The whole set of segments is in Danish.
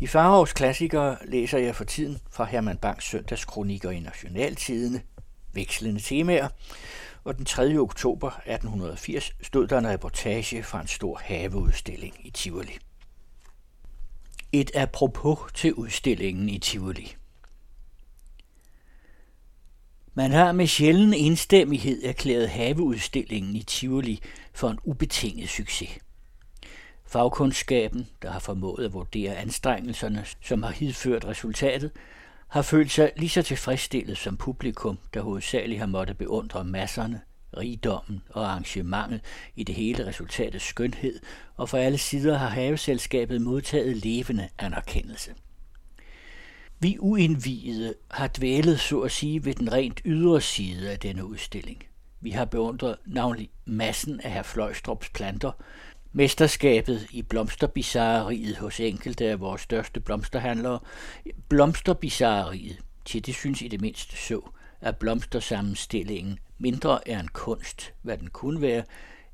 I Farhavs klassikere læser jeg for tiden fra Herman Bangs søndagskronikker i Nationaltidene, vekslende temaer, og den 3. oktober 1880 stod der en reportage fra en stor haveudstilling i Tivoli. Et apropos til udstillingen i Tivoli. Man har med sjælden enstemmighed erklæret haveudstillingen i Tivoli for en ubetinget succes. Fagkundskaben, der har formået at vurdere anstrengelserne, som har hidført resultatet, har følt sig lige så tilfredsstillet som publikum, der hovedsageligt har måttet beundre masserne, rigdommen og arrangementet i det hele resultatets skønhed, og fra alle sider har haveselskabet modtaget levende anerkendelse. Vi uindvidede har dvælet så at sige ved den rent ydre side af denne udstilling. Vi har beundret navnlig massen af herr Fløjstrups planter, mesterskabet i blomsterbizarreriet hos enkelte af vores største blomsterhandlere, blomsterbizarreriet, til det synes i det mindste så, at blomstersammenstillingen mindre er en kunst, hvad den kunne være,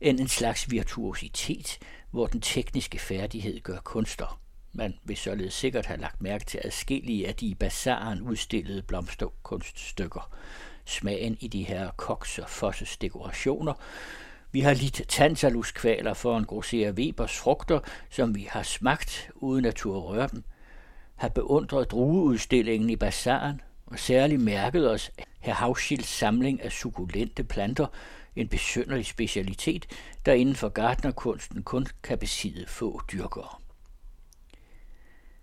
end en slags virtuositet, hvor den tekniske færdighed gør kunster. Man vil således sikkert have lagt mærke til adskillige af de i bazaren udstillede blomsterkunststykker. Smagen i de her koks og fosses dekorationer. Vi har lidt tantaluskvaler for en grosser Webers frugter, som vi har smagt uden at turde røre dem. Har beundret drueudstillingen i bazaren og særligt mærket os herr Havschilds samling af sukulente planter, en besynderlig specialitet, der inden for gartnerkunsten kun kan besidde få dyrkere.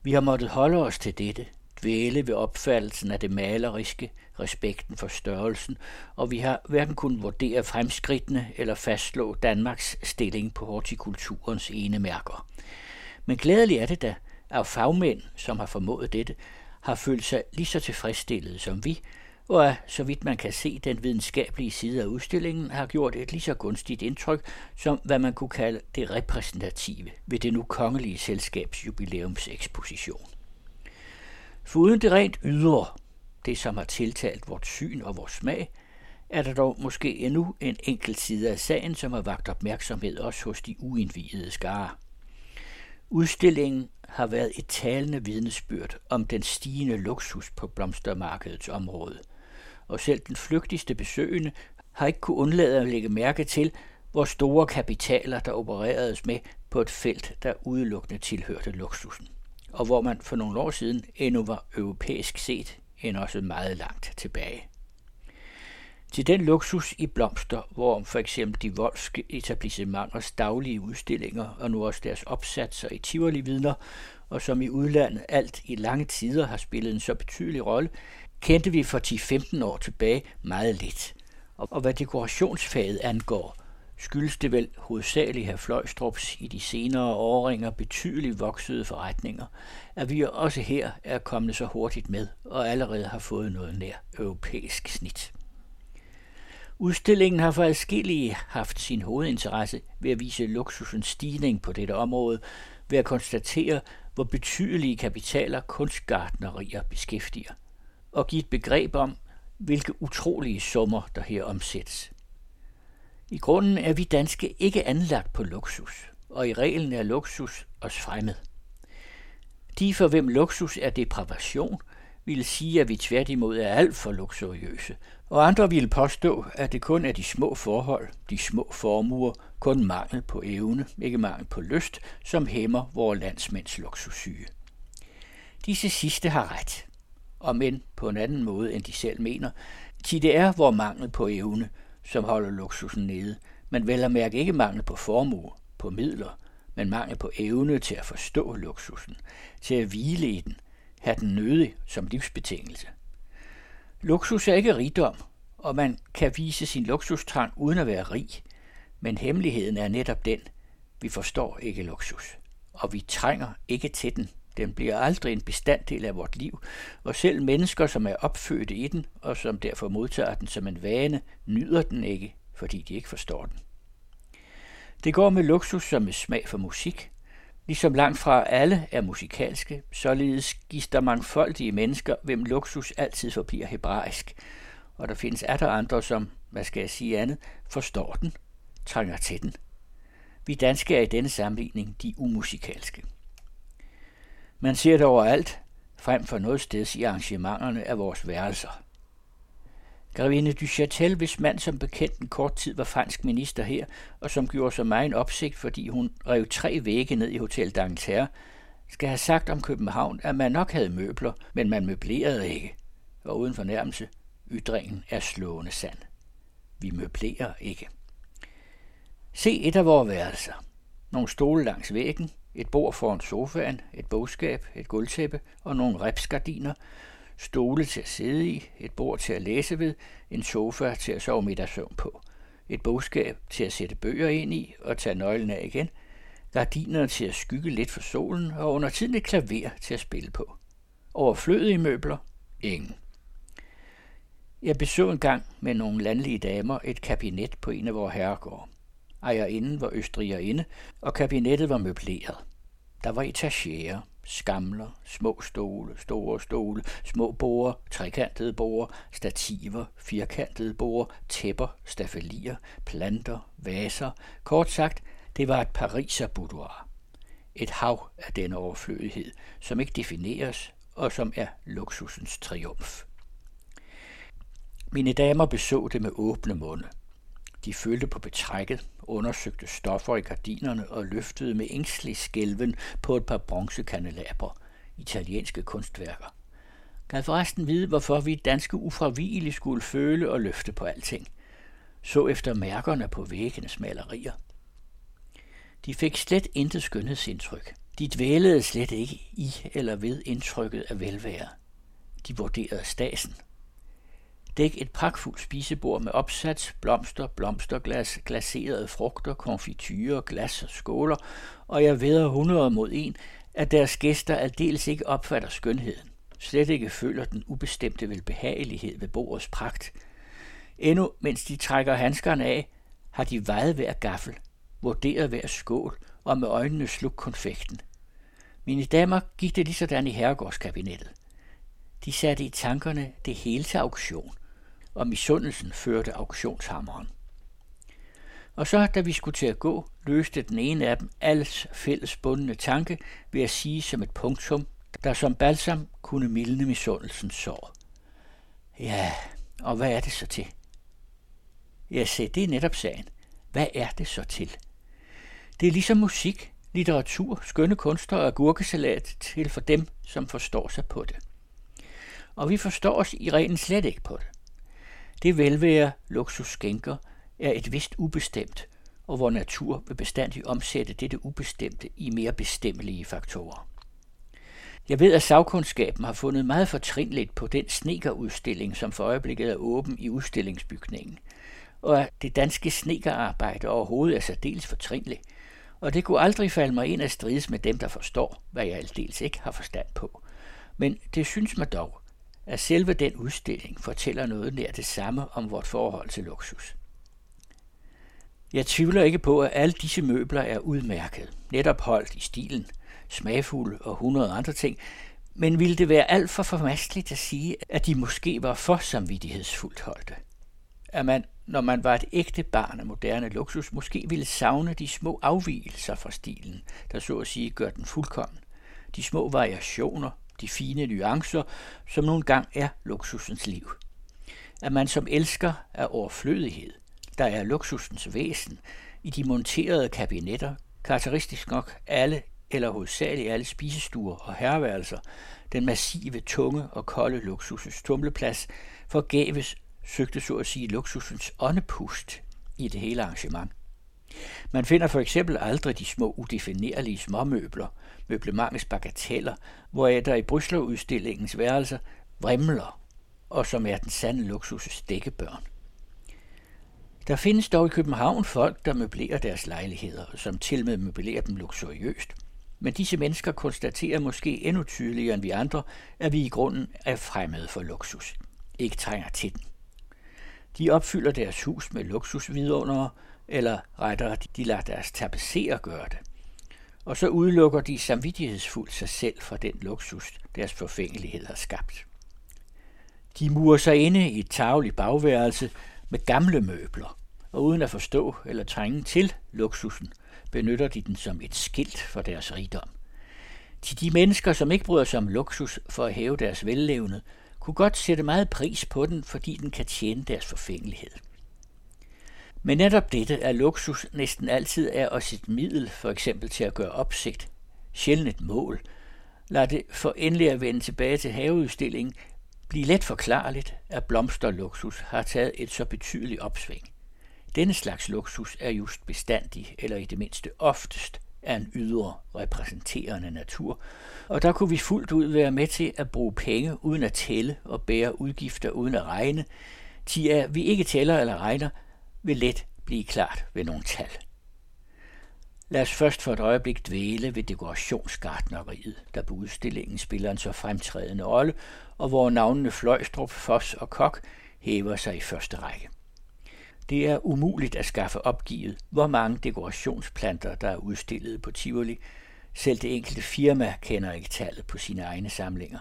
Vi har måttet holde os til dette, dvæle ved opfattelsen af det maleriske, respekten for størrelsen, og vi har hverken kunnet vurdere fremskridtene eller fastslå Danmarks stilling på hortikulturens ene mærker. Men glædeligt er det da, at fagmænd, som har formået dette, har følt sig lige så tilfredsstillet som vi, og at, så vidt man kan se, den videnskabelige side af udstillingen har gjort et lige så gunstigt indtryk som hvad man kunne kalde det repræsentative ved det nu kongelige selskabs jubilæumseksposition. Foruden det rent ydre, det som har tiltalt vort syn og vores smag, er der dog måske endnu en enkelt side af sagen, som har vagt opmærksomhed også hos de uindvidede skare. Udstillingen har været et talende vidnesbyrd om den stigende luksus på blomstermarkedets område – og selv den flygtigste besøgende har ikke kunne undlade at lægge mærke til, hvor store kapitaler der opereredes med på et felt, der udelukkende tilhørte luksusen, og hvor man for nogle år siden endnu var europæisk set, end også meget langt tilbage. Til den luksus i blomster, hvor for eksempel de voldske etablissementers daglige udstillinger og nu også deres opsatser i Tivoli vidner, og som i udlandet alt i lange tider har spillet en så betydelig rolle, kendte vi for 10-15 år tilbage meget lidt. Og hvad dekorationsfaget angår, skyldes det vel hovedsageligt her Fløjstrups i de senere årringer betydeligt voksede forretninger, at vi også her er kommet så hurtigt med og allerede har fået noget nær europæisk snit. Udstillingen har for adskillige haft sin hovedinteresse ved at vise luksusens stigning på dette område, ved at konstatere, hvor betydelige kapitaler kunstgartnerier beskæftiger – og give et begreb om, hvilke utrolige summer, der her omsættes. I grunden er vi danske ikke anlagt på luksus, og i reglen er luksus os fremmed. De for hvem luksus er depravation, ville sige, at vi tværtimod er alt for luksuriøse, og andre ville påstå, at det kun er de små forhold, de små formuer, kun mangel på evne, ikke mangel på lyst, som hæmmer vores landsmænds luksussyge. Disse sidste har ret og men på en anden måde, end de selv mener. Til det er vores mangel på evne, som holder luksusen nede, men vel at mærke ikke mangel på formue, på midler, men mangel på evne til at forstå luksusen, til at hvile i den, have den nødig som livsbetingelse. Luksus er ikke rigdom, og man kan vise sin luksustrang uden at være rig, men hemmeligheden er netop den, vi forstår ikke luksus, og vi trænger ikke til den den bliver aldrig en bestanddel af vort liv, og selv mennesker, som er opfødte i den, og som derfor modtager den som en vane, nyder den ikke, fordi de ikke forstår den. Det går med luksus som med smag for musik. Ligesom langt fra alle er musikalske, således gives der mangfoldige mennesker, hvem luksus altid forbliver hebraisk. Og der findes atter andre, som, hvad skal jeg sige andet, forstår den, trænger til den. Vi danske er i denne sammenligning de umusikalske. Man ser det overalt, frem for noget sted i arrangementerne af vores værelser. Gravinde du Châtel, hvis mand som bekendt en kort tid var fransk minister her, og som gjorde så meget en opsigt, fordi hun rev tre vægge ned i Hotel d'Angleterre, skal have sagt om København, at man nok havde møbler, men man møblerede ikke. Og uden fornærmelse, ytringen er slående sand. Vi møblerer ikke. Se et af vores værelser. Nogle stole langs væggen, et bord foran sofaen, et bogskab, et gulvtæppe og nogle repsgardiner, stole til at sidde i, et bord til at læse ved, en sofa til at sove middagssøvn på, et bogskab til at sætte bøger ind i og tage nøglen af igen, gardiner til at skygge lidt for solen og under tiden et klaver til at spille på. Overflødige møbler? Ingen. Jeg besøg engang med nogle landlige damer et kabinet på en af vores herregårde. Ejerinden var østrigerinde, og kabinettet var møbleret. Der var etagere, skamler, små stole, store stole, små borer, trekantede borer, stativer, firkantede borer, tæpper, stafelier, planter, vaser. Kort sagt, det var et pariser boudoir. Et hav af denne overflødighed, som ikke defineres og som er luksusens triumf. Mine damer beså det med åbne munde. De følte på betrækket, undersøgte stoffer i gardinerne og løftede med ængstelig skælven på et par bronzekandelaber, italienske kunstværker. Kan forresten vide, hvorfor vi danske ufravigeligt skulle føle og løfte på alting. Så efter mærkerne på væggenes malerier. De fik slet intet skønhedsindtryk. De dvælede slet ikke i eller ved indtrykket af velvære. De vurderede stasen – Dæk et pragtfuldt spisebord med opsats, blomster, blomsterglas, glaserede frugter, konfiturer, glas og skåler, og jeg ved hundrede mod en, at deres gæster aldeles ikke opfatter skønheden, slet ikke føler den ubestemte velbehagelighed ved bordets pragt. Endnu, mens de trækker handskerne af, har de vejet hver gaffel, vurderet hver skål og med øjnene sluk konfekten. Mine damer gik det lige sådan i herregårdskabinettet. De satte i tankerne det hele til auktion og misundelsen førte auktionshammeren. Og så, da vi skulle til at gå, løste den ene af dem alles fælles bundne tanke ved at sige som et punktum, der som balsam kunne mildne misundelsens sår. Ja, og hvad er det så til? Jeg se, det er netop sagen. Hvad er det så til? Det er ligesom musik, litteratur, skønne kunster og agurkesalat til for dem, som forstår sig på det. Og vi forstår os i reglen slet ikke på det. Det velvære luksus skænker er et vist ubestemt, og hvor natur vil bestandig omsætte dette ubestemte i mere bestemmelige faktorer. Jeg ved, at sagkundskaben har fundet meget fortrinligt på den snekerudstilling, som for øjeblikket er åben i udstillingsbygningen, og at det danske snekerarbejde overhovedet er særdeles fortrinligt, og det kunne aldrig falde mig ind at strides med dem, der forstår, hvad jeg aldeles ikke har forstand på. Men det synes mig dog, at selve den udstilling fortæller noget nær det samme om vort forhold til luksus. Jeg tvivler ikke på, at alle disse møbler er udmærket, netop holdt i stilen, smagfulde og hundrede andre ting, men ville det være alt for formasteligt at sige, at de måske var for samvittighedsfuldt holdte? At man, når man var et ægte barn af moderne luksus, måske ville savne de små afvielser fra stilen, der så at sige gør den fuldkommen. De små variationer, de fine nuancer, som nogle gang er luksusens liv. At man som elsker er overflødighed, der er luksusens væsen, i de monterede kabinetter, karakteristisk nok alle eller hovedsageligt alle spisestuer og herværelser, den massive, tunge og kolde luksusens tumleplads, forgæves søgte så at sige luksusens åndepust i det hele arrangement. Man finder for eksempel aldrig de små udefinerlige småmøbler, møblementets bagateller, hvoraf der i Brysler-udstillingens værelser vrimler, og som er den sande luksus dækkebørn. Der findes dog i København folk, der møblerer deres lejligheder, som til med møblerer dem luksuriøst. Men disse mennesker konstaterer måske endnu tydeligere end vi andre, at vi i grunden er fremmede for luksus. Ikke trænger til den. De opfylder deres hus med luksusvidundere, eller rettere, de lader deres tapisserer gøre det. Og så udelukker de samvittighedsfuldt sig selv fra den luksus, deres forfængelighed har skabt. De murer sig inde i et tageligt bagværelse med gamle møbler, og uden at forstå eller trænge til luksusen, benytter de den som et skilt for deres rigdom. Til de mennesker, som ikke bryder sig om luksus for at hæve deres vellevende, kunne godt sætte meget pris på den, fordi den kan tjene deres forfængelighed. Men netop dette er luksus næsten altid er os et middel, for eksempel til at gøre opsigt, sjældent et mål. Lad det for endelig at vende tilbage til haveudstillingen blive let forklarligt, at blomsterluksus har taget et så betydeligt opsving. Denne slags luksus er just bestandig, eller i det mindste oftest, af en ydre repræsenterende natur, og der kunne vi fuldt ud være med til at bruge penge uden at tælle og bære udgifter uden at regne, til at vi ikke tæller eller regner, vil let blive klart ved nogle tal. Lad os først for et øjeblik dvæle ved dekorationsgartneriet, der på udstillingen spiller en så fremtrædende rolle, og hvor navnene Fløjstrup, Foss og Kok hæver sig i første række. Det er umuligt at skaffe opgivet, hvor mange dekorationsplanter, der er udstillet på Tivoli. Selv det enkelte firma kender ikke tallet på sine egne samlinger.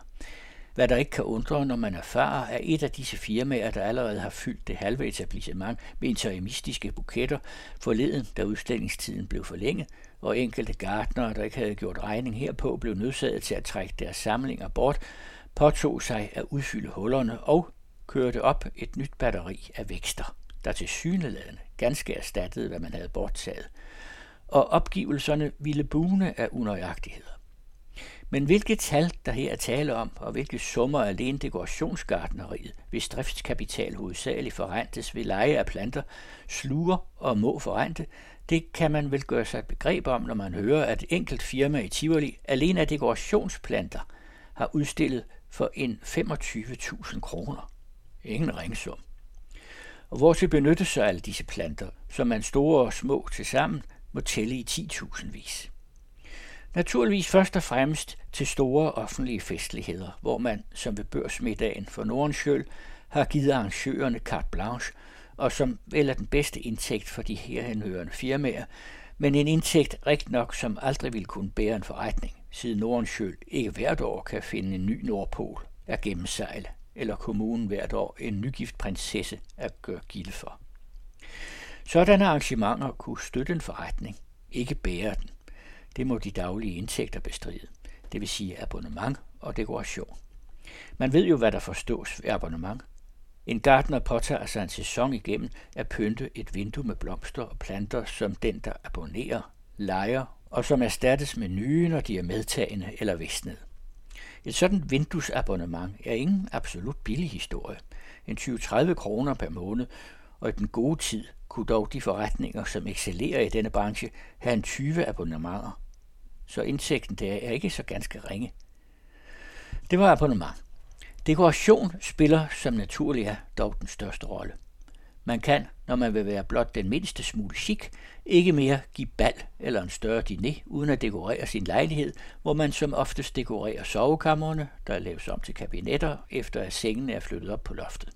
Hvad der ikke kan undre, når man erfarer, at et af disse firmaer, der allerede har fyldt det halve etablissement med interimistiske buketter, forleden, da udstillingstiden blev forlænget, og enkelte gartnere, der ikke havde gjort regning herpå, blev nødsaget til at trække deres samlinger bort, påtog sig at udfylde hullerne og kørte op et nyt batteri af vækster, der til syneladende ganske erstattede, hvad man havde borttaget. Og opgivelserne ville bune af unøjagtigheder. Men hvilke tal, der her er tale om, og hvilke summer alene dekorationsgardneriet, hvis driftskapital hovedsageligt forrentes ved leje af planter, sluger og må forrente, det kan man vel gøre sig et begreb om, når man hører, at et enkelt firma i Tivoli alene af dekorationsplanter har udstillet for en 25.000 kroner. Ingen ringsum. Og hvor til benytte sig alle disse planter, som man store og små til sammen må tælle i 10.000 vis. Naturligvis først og fremmest til store offentlige festligheder, hvor man, som ved børsmiddagen for Nordenskjøl, har givet arrangørerne carte blanche, og som vel er den bedste indtægt for de herhenhørende firmaer, men en indtægt rigt nok, som aldrig vil kunne bære en forretning, siden Nordenskjøl ikke hvert år kan finde en ny Nordpol at gennemsejle, eller kommunen hvert år en nygift prinsesse at gøre gilde for. Sådanne arrangementer kunne støtte en forretning, ikke bære den. Det må de daglige indtægter bestride, det vil sige abonnement og dekoration. Man ved jo, hvad der forstås ved abonnement. En gartner påtager sig en sæson igennem at pynte et vindue med blomster og planter, som den, der abonnerer, leger og som erstattes med nye, når de er medtagende eller visnet. Et sådan vinduesabonnement er ingen absolut billig historie. En 20-30 kroner per måned, og i den gode tid kunne dog de forretninger, som excellerer i denne branche, have en 20 abonnementer. Så indtægten der er ikke så ganske ringe. Det var abonnement. Dekoration spiller som naturligt er dog den største rolle. Man kan, når man vil være blot den mindste smule chic, ikke mere give bal eller en større diner, uden at dekorere sin lejlighed, hvor man som oftest dekorerer sovekammerne, der laves om til kabinetter, efter at sengene er flyttet op på loftet.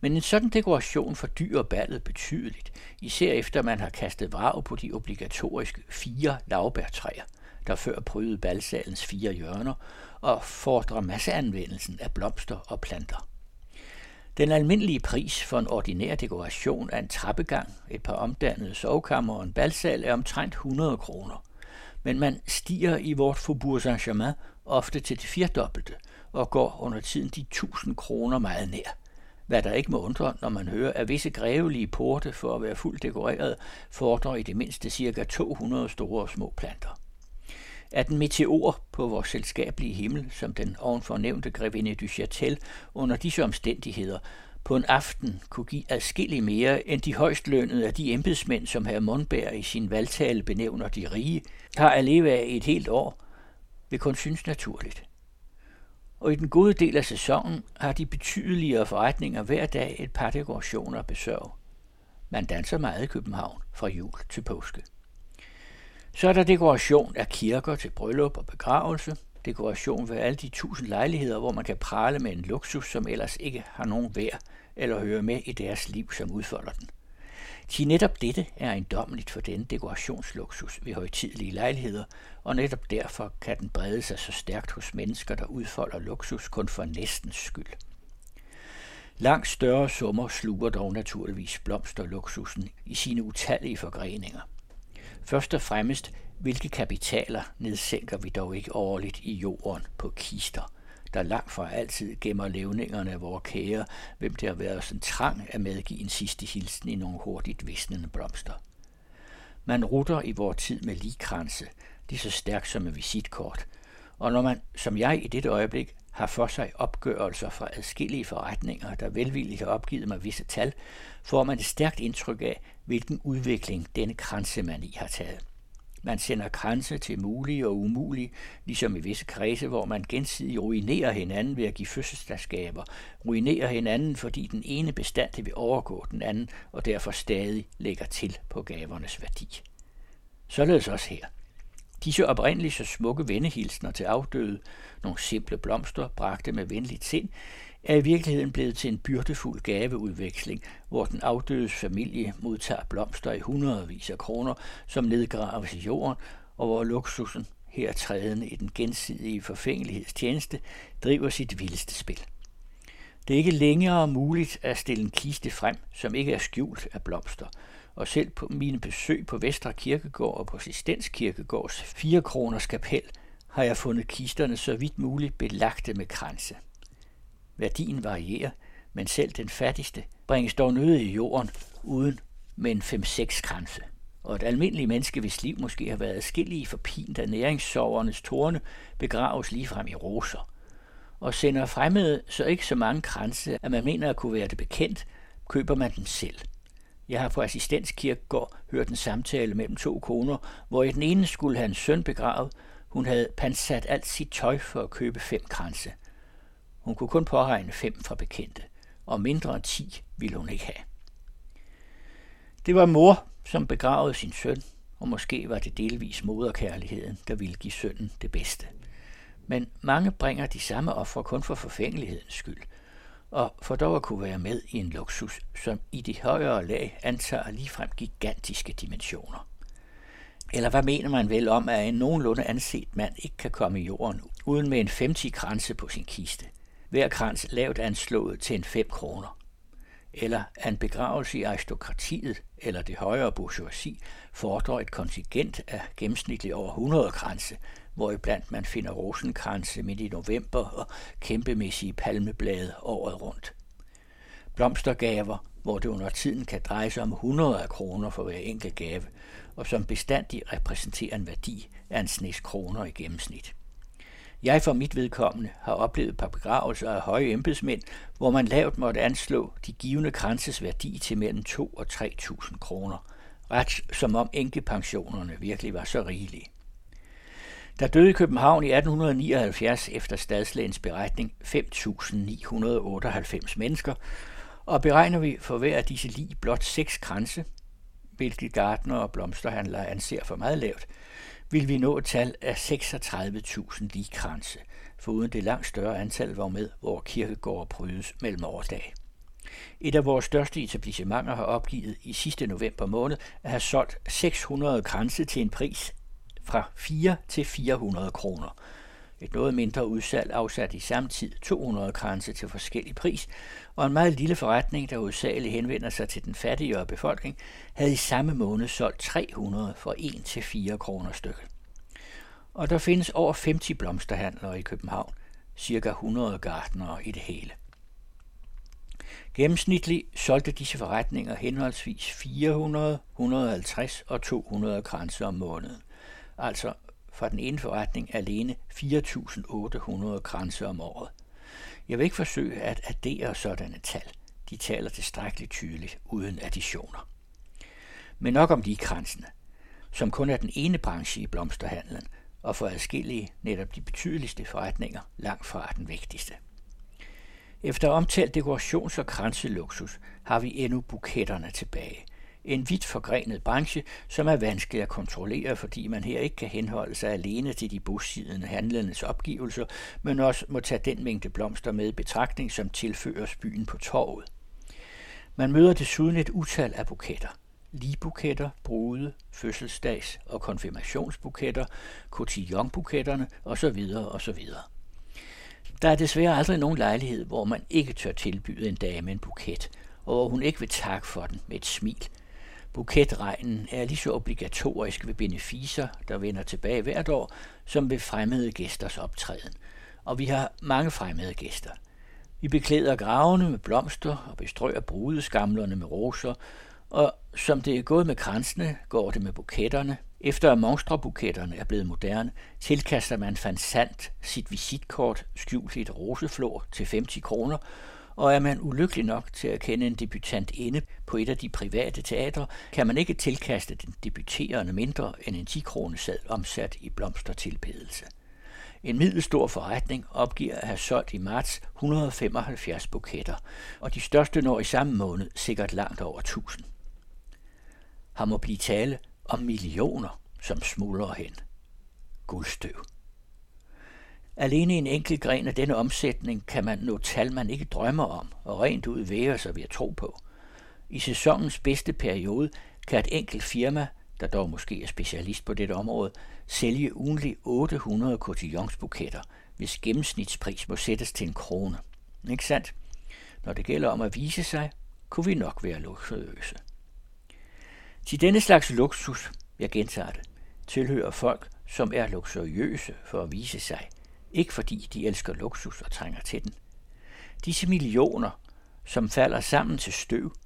Men en sådan dekoration fordyrer ballet betydeligt, især efter man har kastet vrag på de obligatoriske fire lavbærtræer, der før prydede balsalens fire hjørner og fordrer masseanvendelsen af blomster og planter. Den almindelige pris for en ordinær dekoration af en trappegang, et par omdannede sovekammer og en balsal er omtrent 100 kroner. Men man stiger i vort Faubourg Saint-Germain ofte til det firdobbelte og går under tiden de 1000 kroner meget nær. Hvad der ikke må undre, når man hører, at visse grevelige porte for at være fuldt dekoreret fordrer i det mindste ca. 200 store og små planter at en meteor på vores selskabelige himmel, som den ovenfor nævnte grevinde du Châtel, under disse omstændigheder på en aften kunne give adskillig mere end de højst lønnede af de embedsmænd, som herr Mondberg i sin valgtale benævner de rige, har at leve af et helt år, vil kun synes naturligt. Og i den gode del af sæsonen har de betydeligere forretninger hver dag et par dekorationer at besørge. Man danser meget i København fra jul til påske. Så er der dekoration af kirker til bryllup og begravelse, dekoration ved alle de tusind lejligheder, hvor man kan prale med en luksus, som ellers ikke har nogen værd eller høre med i deres liv, som udfolder den. Til netop dette er endommeligt for denne dekorationsluksus ved højtidlige lejligheder, og netop derfor kan den brede sig så stærkt hos mennesker, der udfolder luksus kun for næstens skyld. Langt større summer sluger dog naturligvis blomsterluksusen i sine utallige forgreninger – Først og fremmest, hvilke kapitaler nedsænker vi dog ikke årligt i jorden på kister, der langt fra altid gemmer levningerne af vores kære, hvem det har været sådan trang at medgive en sidste hilsen i nogle hurtigt visnende blomster. Man rutter i vores tid med ligkranse, lige så stærkt som et visitkort, og når man, som jeg i dette øjeblik, har for sig opgørelser fra adskillige forretninger, der velvilligt har opgivet mig visse tal, får man et stærkt indtryk af, hvilken udvikling denne kransemani har taget. Man sender kranse til mulige og umulige, ligesom i visse kredse, hvor man gensidigt ruinerer hinanden ved at give fødselsdagsgaver, ruinerer hinanden, fordi den ene bestandig vil overgå den anden, og derfor stadig lægger til på gavernes værdi. Således også her. Disse oprindeligt så smukke vennehilsner til afdøde, nogle simple blomster, bragte med venligt sind, er i virkeligheden blevet til en byrdefuld gaveudveksling, hvor den afdødes familie modtager blomster i hundredvis af kroner, som nedgraves i jorden, og hvor luksusen, her trædende i den gensidige forfængelighedstjeneste, driver sit vildeste spil. Det er ikke længere muligt at stille en kiste frem, som ikke er skjult af blomster, og selv på mine besøg på Vestre Kirkegård og på Sistens Kirkegårds 4 kroners kapel har jeg fundet kisterne så vidt muligt belagte med kranse. Værdien varierer, men selv den fattigste bringes dog nøde i jorden uden med en 5-6 kranse. Og et almindeligt menneske, hvis liv måske har været adskillige forpint af næringssovernes tårne, begraves ligefrem i roser. Og sender fremmede så ikke så mange kranse, at man mener at kunne være det bekendt, køber man den selv. Jeg har på assistenskirkegård hørt en samtale mellem to koner, hvor i den ene skulle have en søn begravet. Hun havde pansat alt sit tøj for at købe fem kranse. Hun kunne kun påregne fem fra bekendte, og mindre end ti ville hun ikke have. Det var mor, som begravede sin søn, og måske var det delvis moderkærligheden, der ville give sønnen det bedste. Men mange bringer de samme ofre kun for forfængelighedens skyld, og for dog at kunne være med i en luksus, som i de højere lag antager ligefrem gigantiske dimensioner. Eller hvad mener man vel om, at en nogenlunde anset mand ikke kan komme i jorden uden med en 50 kranse på sin kiste? Hver krans lavt anslået til en 5 kroner. Eller en begravelse i aristokratiet eller det højere bourgeoisie fordrer et kontingent af gennemsnitligt over 100 kranse, iblandt man finder rosenkranse midt i november og kæmpemæssige palmeblade året rundt. Blomstergaver, hvor det under tiden kan dreje sig om 100 af kroner for hver enkelt gave, og som bestandig repræsenterer en værdi af en snes kroner i gennemsnit. Jeg for mit vedkommende har oplevet par begravelser af høje embedsmænd, hvor man lavt måtte anslå de givende kranses værdi til mellem 2 og 3.000 kroner. Ret som om enkepensionerne virkelig var så rigelige. Der døde i København i 1879 efter stadslægens beretning 5.998 mennesker, og beregner vi for hver af disse lige blot seks kranse, hvilket gardner og blomsterhandlere anser for meget lavt, vil vi nå et tal af 36.000 ligkranse, foruden det langt større antal, var med hvor kirkegård prydes mellem årdag. Et af vores største etablissementer har opgivet i sidste november måned at have solgt 600 kranse til en pris fra 4 til 400 kroner – et noget mindre udsalg afsat i samtid 200 kranse til forskellig pris, og en meget lille forretning, der udsageligt henvender sig til den fattigere befolkning, havde i samme måned solgt 300 for 1 til 4 kroner stykket. Og der findes over 50 blomsterhandlere i København, cirka 100 gartnere i det hele. Gennemsnitligt solgte disse forretninger henholdsvis 400, 150 og 200 kranse om måneden, altså fra den ene forretning alene 4.800 kranse om året. Jeg vil ikke forsøge at addere sådanne tal. De taler tilstrækkeligt tydeligt uden additioner. Men nok om de kransene, som kun er den ene branche i blomsterhandlen, og for adskillige netop de betydeligste forretninger langt fra den vigtigste. Efter omtalt dekorations- og kranseluksus har vi endnu buketterne tilbage – en vidt forgrenet branche, som er vanskelig at kontrollere, fordi man her ikke kan henholde sig alene til de bussidende handlendes opgivelser, men også må tage den mængde blomster med i betragtning, som tilføres byen på torvet. Man møder desuden et utal af buketter. ligebuketter, brude, fødselsdags- og konfirmationsbuketter, cotillonbuketterne osv. osv. Der er desværre aldrig nogen lejlighed, hvor man ikke tør tilbyde en dame en buket, og hvor hun ikke vil takke for den med et smil – Buketregnen er lige så obligatorisk ved beneficer, der vender tilbage hvert år, som ved fremmede gæsters optræden. Og vi har mange fremmede gæster. Vi beklæder gravene med blomster og bestrøger brudeskamlerne med roser, og som det er gået med kransene, går det med buketterne. Efter at monsterbuketterne er blevet moderne, tilkaster man fansant sit visitkort skjult i et roseflor til 50 kroner, og er man ulykkelig nok til at kende en debutant inde på et af de private teatre, kan man ikke tilkaste den debuterende mindre end en 10 kroneseddel omsat i blomstertilbedelse. En middelstor forretning opgiver at have solgt i marts 175 buketter, og de største når i samme måned sikkert langt over 1000. Har må blive tale om millioner, som smuldrer hen. Guldstøv. Alene en enkelt gren af denne omsætning kan man nå tal, man ikke drømmer om, og rent ud væger sig ved at tro på. I sæsonens bedste periode kan et enkelt firma, der dog måske er specialist på dette område, sælge ugenlig 800 cotillonsbuketter, hvis gennemsnitspris må sættes til en krone. Ikke sandt? Når det gælder om at vise sig, kunne vi nok være luksuriøse. Til denne slags luksus, jeg gentager det, tilhører folk, som er luksuriøse for at vise sig, ikke fordi de elsker luksus og trænger til den. Disse millioner, som falder sammen til støv,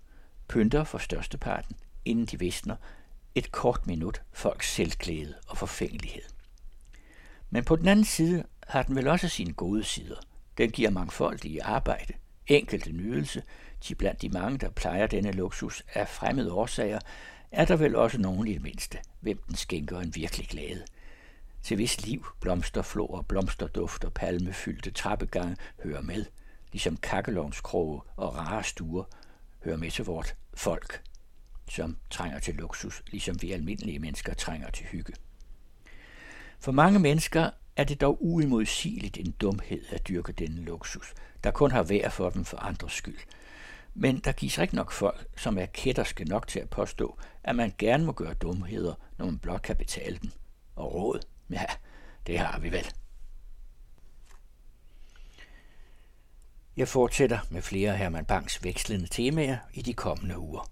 pynter for størsteparten, inden de visner, et kort minut folks selvglæde og forfængelighed. Men på den anden side har den vel også sine gode sider. Den giver mangfoldige arbejde, enkelte nydelse, til blandt de mange, der plejer denne luksus af fremmede årsager, er der vel også nogen i det mindste, hvem den skænker en virkelig glæde. Til hvis liv, blomsterflor, blomsterduft og palmefyldte trappegange hører med, ligesom kakkelovnskroge og rare stuer hører med til vort folk, som trænger til luksus, ligesom vi almindelige mennesker trænger til hygge. For mange mennesker er det dog uimodsigeligt en dumhed at dyrke denne luksus, der kun har værd for dem for andres skyld – men der gives ikke nok folk, som er kætterske nok til at påstå, at man gerne må gøre dumheder, når man blot kan betale dem. Og råd, ja, det har vi vel. Jeg fortsætter med flere Herman Bangs vekslende temaer i de kommende uger.